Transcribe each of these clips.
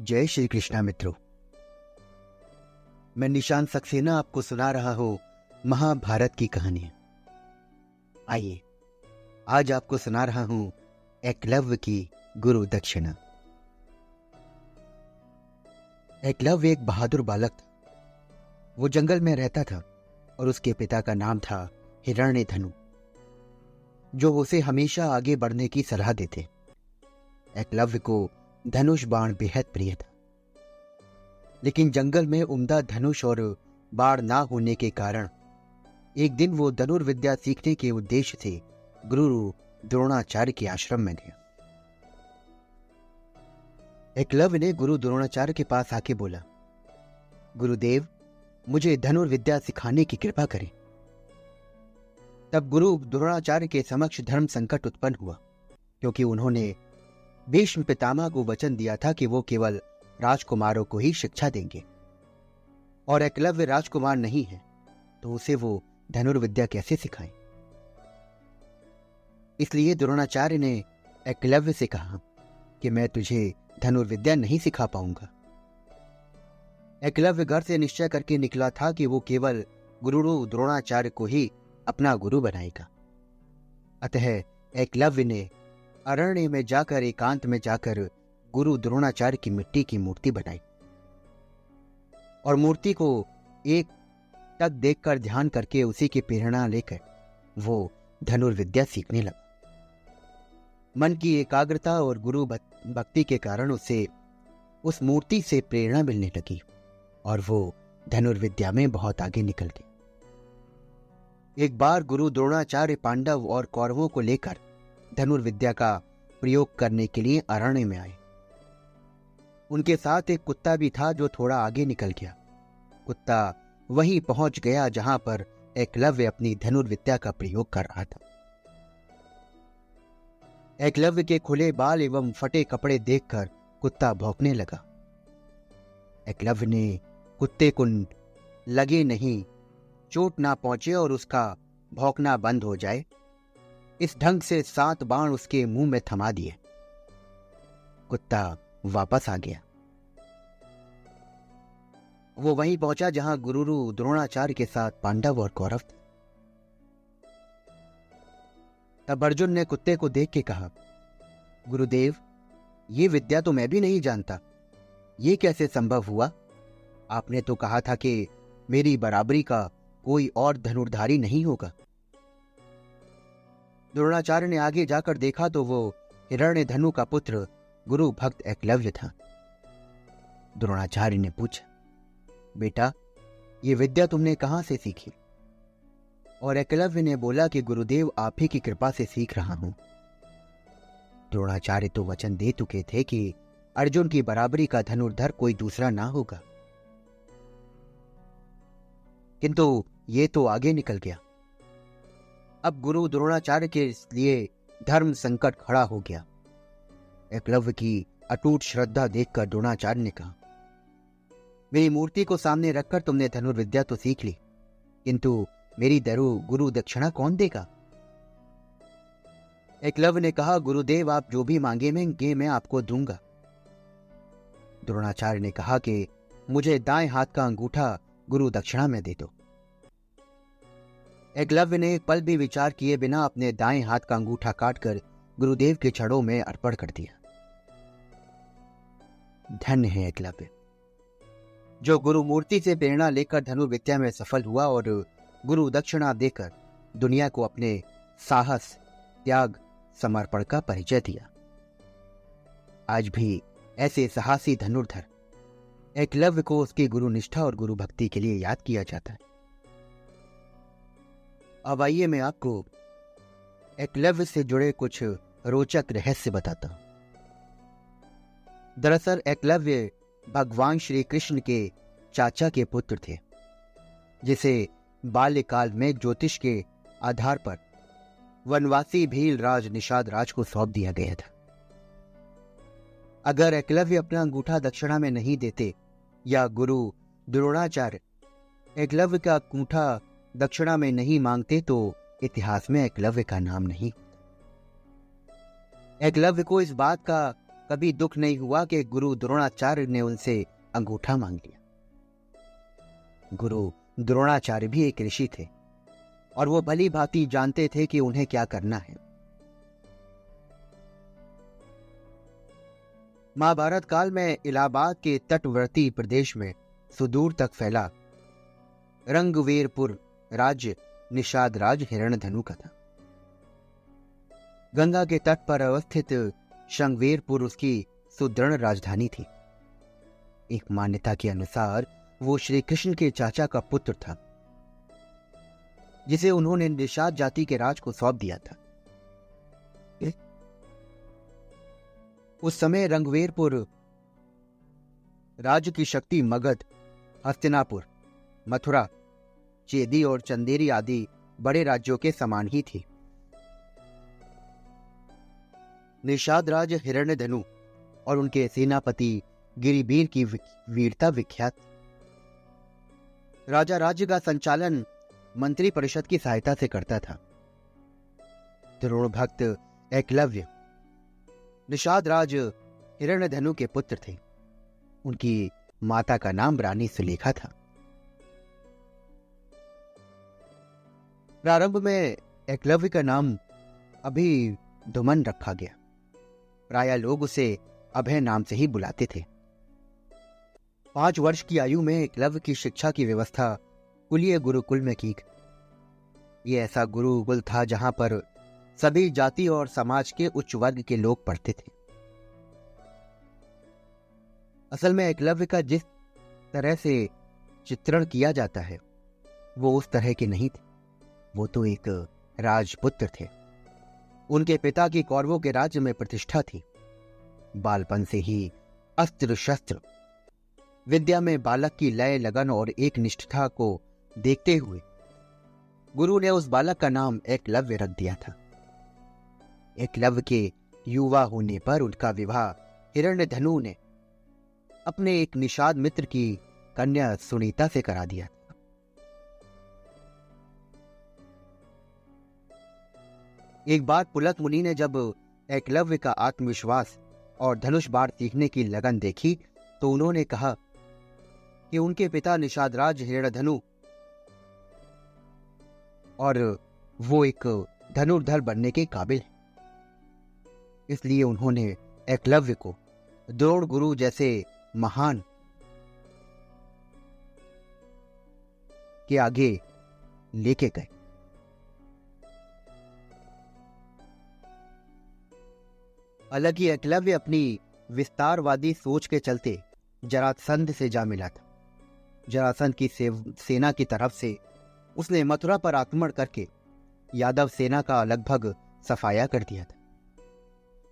जय श्री कृष्णा मित्रों। मैं निशान सक्सेना आपको सुना रहा हूँ महाभारत की कहानी। आइए, आज आपको सुना रहा हूँ एकलव्य की गुरु दक्षिणा। एकलव्य एक बहादुर बालक था वो जंगल में रहता था और उसके पिता का नाम था हिरण्य धनु जो उसे हमेशा आगे बढ़ने की सलाह देते। एकलव्य को धनुष बाण बेहद प्रिय था। लेकिन जंगल में उम्दा धनुष और बाण ना होने के कारण एक दिन वो धनुर्विद्या सीखने के उद्देश्य से गुरु द्रोणाचार्य के आश्रम में गया। एकलव्य ने गुरु द्रोणाचार्य के पास आके बोला, गुरुदेव, मुझे धनुर्विद्या सिखाने की कृपा करें। तब गुरु द्रोणाचार्य के समक्ष धर्म संकट उत्पन्न हुआ, क्योंकि उन्होंने भीष्म पितामह को वचन दिया था कि वो केवल राजकुमारों को ही शिक्षा देंगे। और एकलव्य राजकुमार नहीं है तो उसे वो धनुर्विद्या कैसे सिखाएँ? इसलिए द्रोणाचार्य ने एकलव्य से कहा कि मैं तुझे धनुर्विद्या नहीं सिखा पाऊँगा। एकलव्य घर से निश्चय करके निकला था कि वो केवल गुरु द्रोणाचार्य को ही अपना गुरु बनाएगा। अतः एकलव्य ने अरण्य में जाकर, एकांत में जाकर गुरु द्रोणाचार्य की मिट्टी की मूर्ति बनाई। और मूर्ति को एक तक देखकर ध्यान करके उसी की प्रेरणा लेकर वो धनुर्विद्या सीखने लगा। मन की एकाग्रता और गुरु भक्ति के कारण उसे उस मूर्ति से प्रेरणा मिलने लगी और वो धनुर्विद्या में बहुत आगे निकल गई। एक बार गुरु द्रोणाचार्य पांडव और कौरवों को लेकर धनुर्विद्या का प्रयोग करने के लिए अरण्य में आए। उनके साथ एक कुत्ता भी था जो थोड़ा आगे निकल गया। कुत्ता वहीं पहुँच गया जहाँ पर एकलव्य अपनी धनुर्विद्या का प्रयोग कर रहा था। एकलव्य के खुले बाल एवं फटे कपड़े देखकर कुत्ता भौंकने लगा। एकलव्य ने कुत्ते को लगे नहीं, चोट ना पहुँचे और उसका भौंकना बंद हो जाए। इस ढंग से सात बाण उसके मुँह में थमा दिए। कुत्ता वापस आ गया। वो वहीं पहुँचा जहाँ गुरुरु द्रोणाचार्य के साथ पांडव और कौरव थे। तब अर्जुन ने कुत्ते को देख के कहा, गुरुदेव, ये विद्या तो मैं भी नहीं जानता। ये कैसे संभव हुआ? आपने तो कहा था कि मेरी बराबरी का कोई और धनुर्धारी नहीं होगा। द्रोणाचार्य ने आगे जाकर देखा तो वो हिरण्य धनु का पुत्र गुरु भक्त एकलव्य था। द्रोणाचार्य ने पूछा, बेटा, ये विद्या तुमने कहाँ से सीखी? और एकलव्य ने बोला कि गुरुदेव आप ही की कृपा से सीख रहा हूँ। द्रोणाचार्य तो वचन दे चुके थे कि अर्जुन की बराबरी का धनुर्धर कोई दूसरा ना होगा। किंतु ये तो आगे निकल गया। अब गुरु द्रोणाचार्य के लिए धर्म संकट खड़ा हो गया। एकलव्य की अटूट श्रद्धा देखकर द्रोणाचार्य ने कहा, मेरी मूर्ति को सामने रखकर तुमने धनुर्विद्या तो सीख ली, किंतु मेरी दरु गुरु दक्षिणा कौन देगा? एकलव्य ने कहा, गुरुदेव, आप जो भी मांगे मैं मैं आपको दूँगा। द्रोणाचार्य ने कहा कि, मुझे दाएँ हाथ का अंगूठा गुरु दक्षिणा में दे दो। एकलव्य ने एक पल भी विचार किए बिना अपने दाएँ हाथ का अंगूठा काटकर गुरुदेव के छड़ों में अर्पण कर दिया। धन्य है एकलव्य जो गुरु मूर्ति से प्रेरणा लेकर धनुर्विद्या में सफल हुआ और गुरु दक्षिणा देकर दुनिया को अपने साहस, त्याग, समर्पण का परिचय दिया। आज भी ऐसे साहसी धनुर्धर एकलव्य को उसकी गुरु निष्ठा और गुरु भक्ति के लिए याद किया जाता है। अब आइए मैं आपको एकलव्य से जुड़े कुछ रोचक रहस्य बताता हूँ। दरअसल एकलव्य भगवान श्री कृष्ण के चाचा के पुत्र थे, जिसे बाल्यकाल में ज्योतिष के आधार पर वनवासी भील राज निषाद राज को सौंप दिया गया था। अगर एकलव्य अपना अंगूठा दक्षिणा में नहीं देते या गुरु द्रोणाचार्य एकलव्य का अंगूठा दक्षिणा में नहीं मांगते तो इतिहास में एकलव्य का नाम नहीं। एकलव्य को इस बात का कभी दुख नहीं हुआ कि गुरु द्रोणाचार्य ने उनसे अंगूठा मांग लिया। गुरु द्रोणाचार्य भी एक ऋषि थे और वो भली भांति जानते थे कि उन्हें क्या करना है। महाभारत काल में इलाहाबाद के तटवर्ती प्रदेश में सुदूर तक फैला रंगवीरपुर राज्य निषाद राज हिरण धनु का था। गंगा के तट पर अवस्थित शंगवीरपुर उसकी सुदृढ़ राजधानी थी। एक मान्यता के अनुसार वो श्री कृष्ण के चाचा का पुत्र था, जिसे उन्होंने निषाद जाति के राज को सौंप दिया था। उस समय रंगवेरपुर राज्य की शक्ति मगध, हस्तिनापुर, मथुरा चेदी और चंदेरी आदि बड़े राज्यों के समान ही थी। निषाद राज हिरण्य धनु और उनके सेनापति गिरिबीर की वीरता विख्यात। राजा राज्य का संचालन मंत्री परिषद की सहायता से करता था। द्रोण भक्त एकलव्य निषाद राज हिरण्य धनु के पुत्र थे। उनकी माता का नाम रानी सुलेखा था। प्रारंभ में एकलव्य का नाम अभी धुमन रखा गया। प्राय लोग उसे अभय नाम से ही बुलाते थे। पाँच वर्ष की आयु में एकलव्य की शिक्षा की व्यवस्था कुलीय गुरुकुल में की ये ऐसा गुरुकुल था जहाँ पर सभी जाति और समाज के उच्च वर्ग के लोग पढ़ते थे। असल में एकलव्य का जिस तरह से चित्रण किया जाता है, वो उस तरह के नहीं थे। वो तो एक राजपुत्र थे। उनके पिता की कौरवों के राज्य में प्रतिष्ठा थी। बालपन से ही अस्त्र शस्त्र विद्या में बालक की लय, लगन और एक निष्ठा को देखते हुए गुरु ने उस बालक का नाम एकलव्य रख दिया था। एकलव्य के युवा होने पर उनका विवाह हिरण्य धनु ने अपने एक निषाद मित्र की कन्या सुनीता से करा दिया एक बार पुलक मुनि ने जब एकलव्य का आत्मविश्वास और धनुष बाढ़ सीखने की लगन देखी तो उन्होंने कहा कि उनके पिता निषादराज हिरणधनु और वो एक धनुर्धर बनने के काबिल है। इसलिए उन्होंने एकलव्य को द्रोण गुरु जैसे महान के आगे लेके गए। हालाँकि एकलव्य अपनी विस्तारवादी सोच के चलते जरासंध से जा मिला था। जरासंध की सेना की तरफ़ से उसने मथुरा पर आक्रमण करके यादव सेना का लगभग सफाया कर दिया था।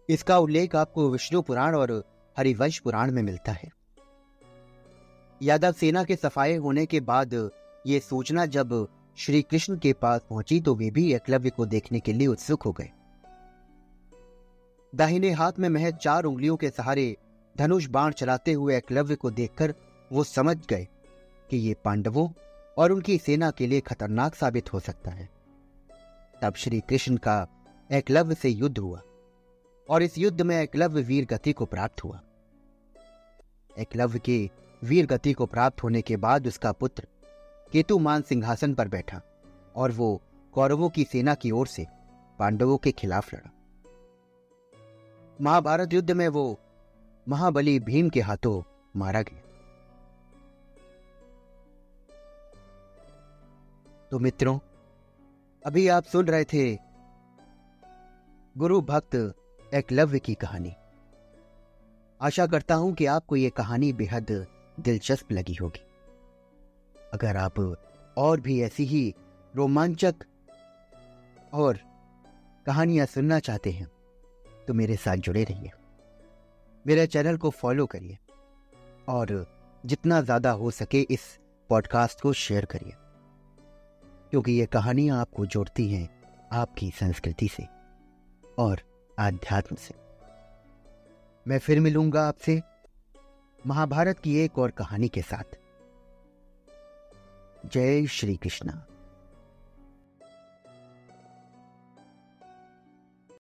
इसका उल्लेख आपको विष्णु पुराण और हरिवंश पुराण में मिलता है। यादव सेना के सफाए होने के बाद ये सूचना जब श्री कृष्ण के पास पहुँची तो वे भी एकलव्य को देखने के लिए उत्सुक हो गए। दाहिने हाथ में महज चार उंगलियों के सहारे धनुष बाण चलाते हुए एकलव्य को देखकर वो समझ गए कि ये पांडवों और उनकी सेना के लिए खतरनाक साबित हो सकता है। तब श्री कृष्ण का एकलव्य से युद्ध हुआ और इस युद्ध में एकलव्य वीर गति को प्राप्त हुआ। एकलव्य के वीर गति को प्राप्त होने के बाद उसका पुत्र केतुमान सिंहासन पर बैठा और वो कौरवों की सेना की ओर से पांडवों के खिलाफ लड़ा। महाभारत युद्ध में वो महाबली भीम के हाथों मारा गया। तो मित्रों, अभी आप सुन रहे थे गुरु भक्त एकलव्य की कहानी। आशा करता हूँ कि आपको यह कहानी बेहद दिलचस्प लगी होगी। अगर आप और भी ऐसी ही रोमांचक और कहानियाँ सुनना चाहते हैं तो मेरे साथ जुड़े रहिए। मेरे चैनल को फॉलो करिए और जितना ज़्यादा हो सके इस पॉडकास्ट को शेयर करिए, क्योंकि ये कहानियाँ आपको जोड़ती हैं आपकी संस्कृति से और आध्यात्म से। मैं फिर मिलूँगा आपसे महाभारत की एक और कहानी के साथ। जय श्री कृष्णा।